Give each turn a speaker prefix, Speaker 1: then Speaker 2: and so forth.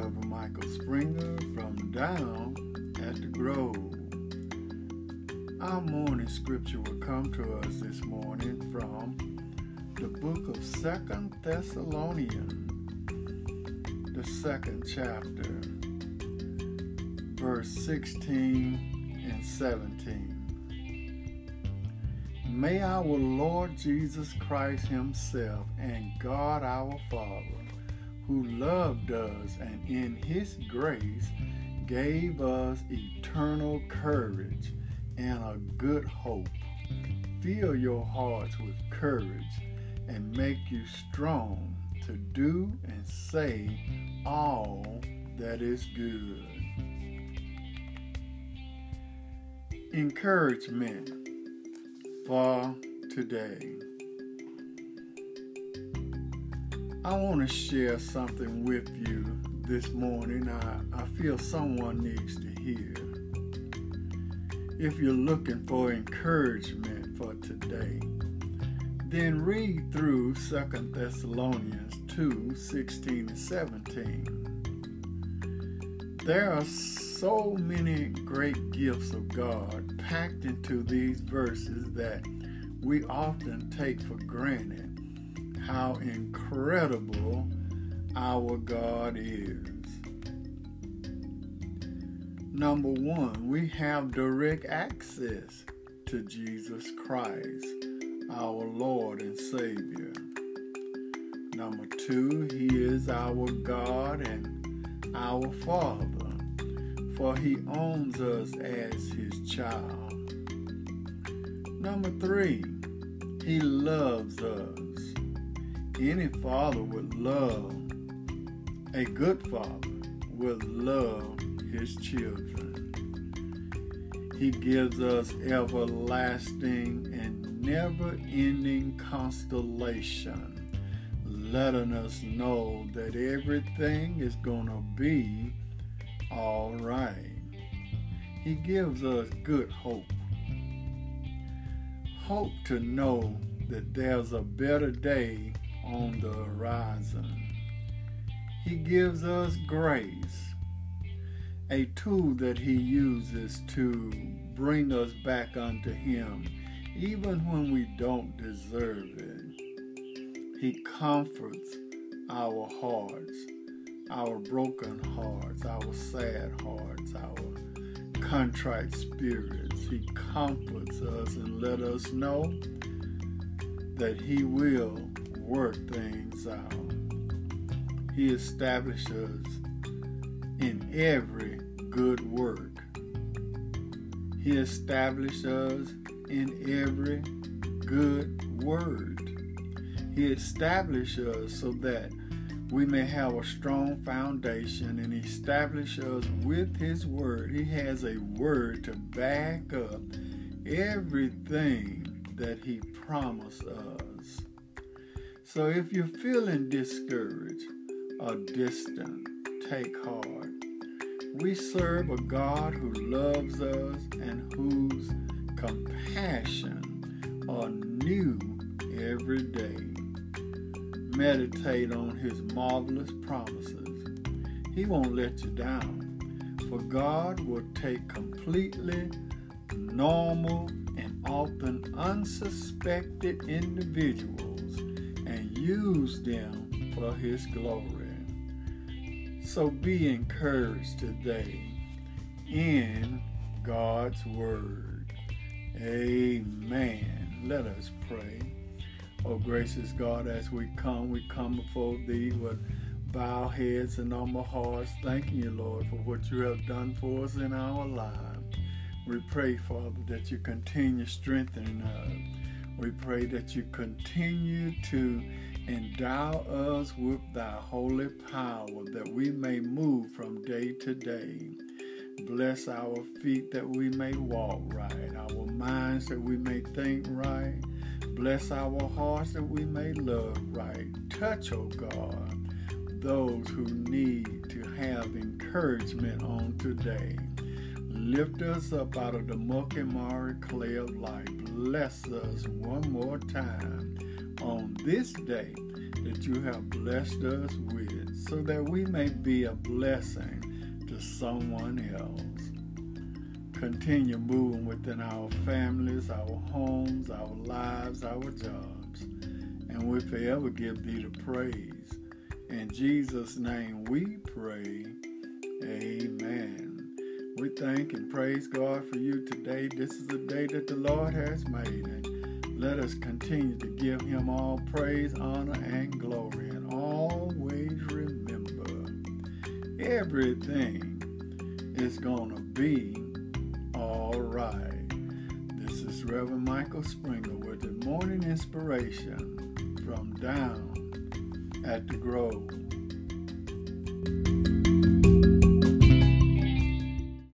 Speaker 1: Springer from down at the Grove. Our morning scripture will come to us this morning from the book of Second Thessalonians, the second chapter, verse 16 and 17. May our Lord Jesus Christ Himself and God our Father, who loved us and in His grace gave us eternal courage and a good hope, fill your hearts with courage and make you strong to do and say all that is good. Encouragement for today. I want to share something with you this morning I, I feel someone needs to hear. If you're looking for encouragement for today, then read through 2 Thessalonians 2 16 and 17. There are so many great gifts of God packed into these verses that we often take for granted how incredible our God is. Number one, we have direct access to Jesus Christ our Lord and Savior. Number two, He is our God and our Father, for He owns us as His child. Number three, He loves us. Any father would love, a good father would love his children. He gives us everlasting and never ending constellation, letting us know that everything is going to be all right. He gives us good hope. Hope to know that there's a better day on the horizon. He gives us grace, a tool that He uses to bring us back unto Him even when we don't deserve it. He comforts our hearts, our broken hearts, our sad hearts, our contrite spirits. He comforts us and let us know that He will work things out. He establishes in every good work. He establishes in every good word. He established us so that we may have a strong foundation and establish us with His Word. He has a Word to back up everything that He promised us. So if you're feeling discouraged or distant, take heart. We serve a God who loves us and whose compassion are new every day. Meditate on his marvelous promises. He won't let you down, for God will take completely normal and often unsuspected individuals use them for his glory. So be encouraged today in God's Word. Amen. Let us pray. Oh, gracious God, as we come, we come before Thee with bowed heads and humble hearts, thanking You, Lord, for what You have done for us in our lives. We pray, Father, that You continue strengthening us. We pray that You continue to endow us with Thy holy power, that we may move from day to day. Bless our feet that we may walk right, our minds that we may think right. Bless our hearts that we may love right. Touch, O oh God, those who need to have encouragement on today. Lift us up out of the muck and mire clay of life. Bless us one more time on this day that you have blessed us with, so that we may be a blessing to someone else. Continue moving within our families, our homes, our lives, our jobs. And we forever give thee the praise. In Jesus' name we pray. Amen. We thank and praise God for you today. This is a day that the Lord has made. Let us continue to give him all praise, honor, and glory. And always remember everything is going to be all right. This is Reverend Michael Springer with the morning inspiration from down at the Grove.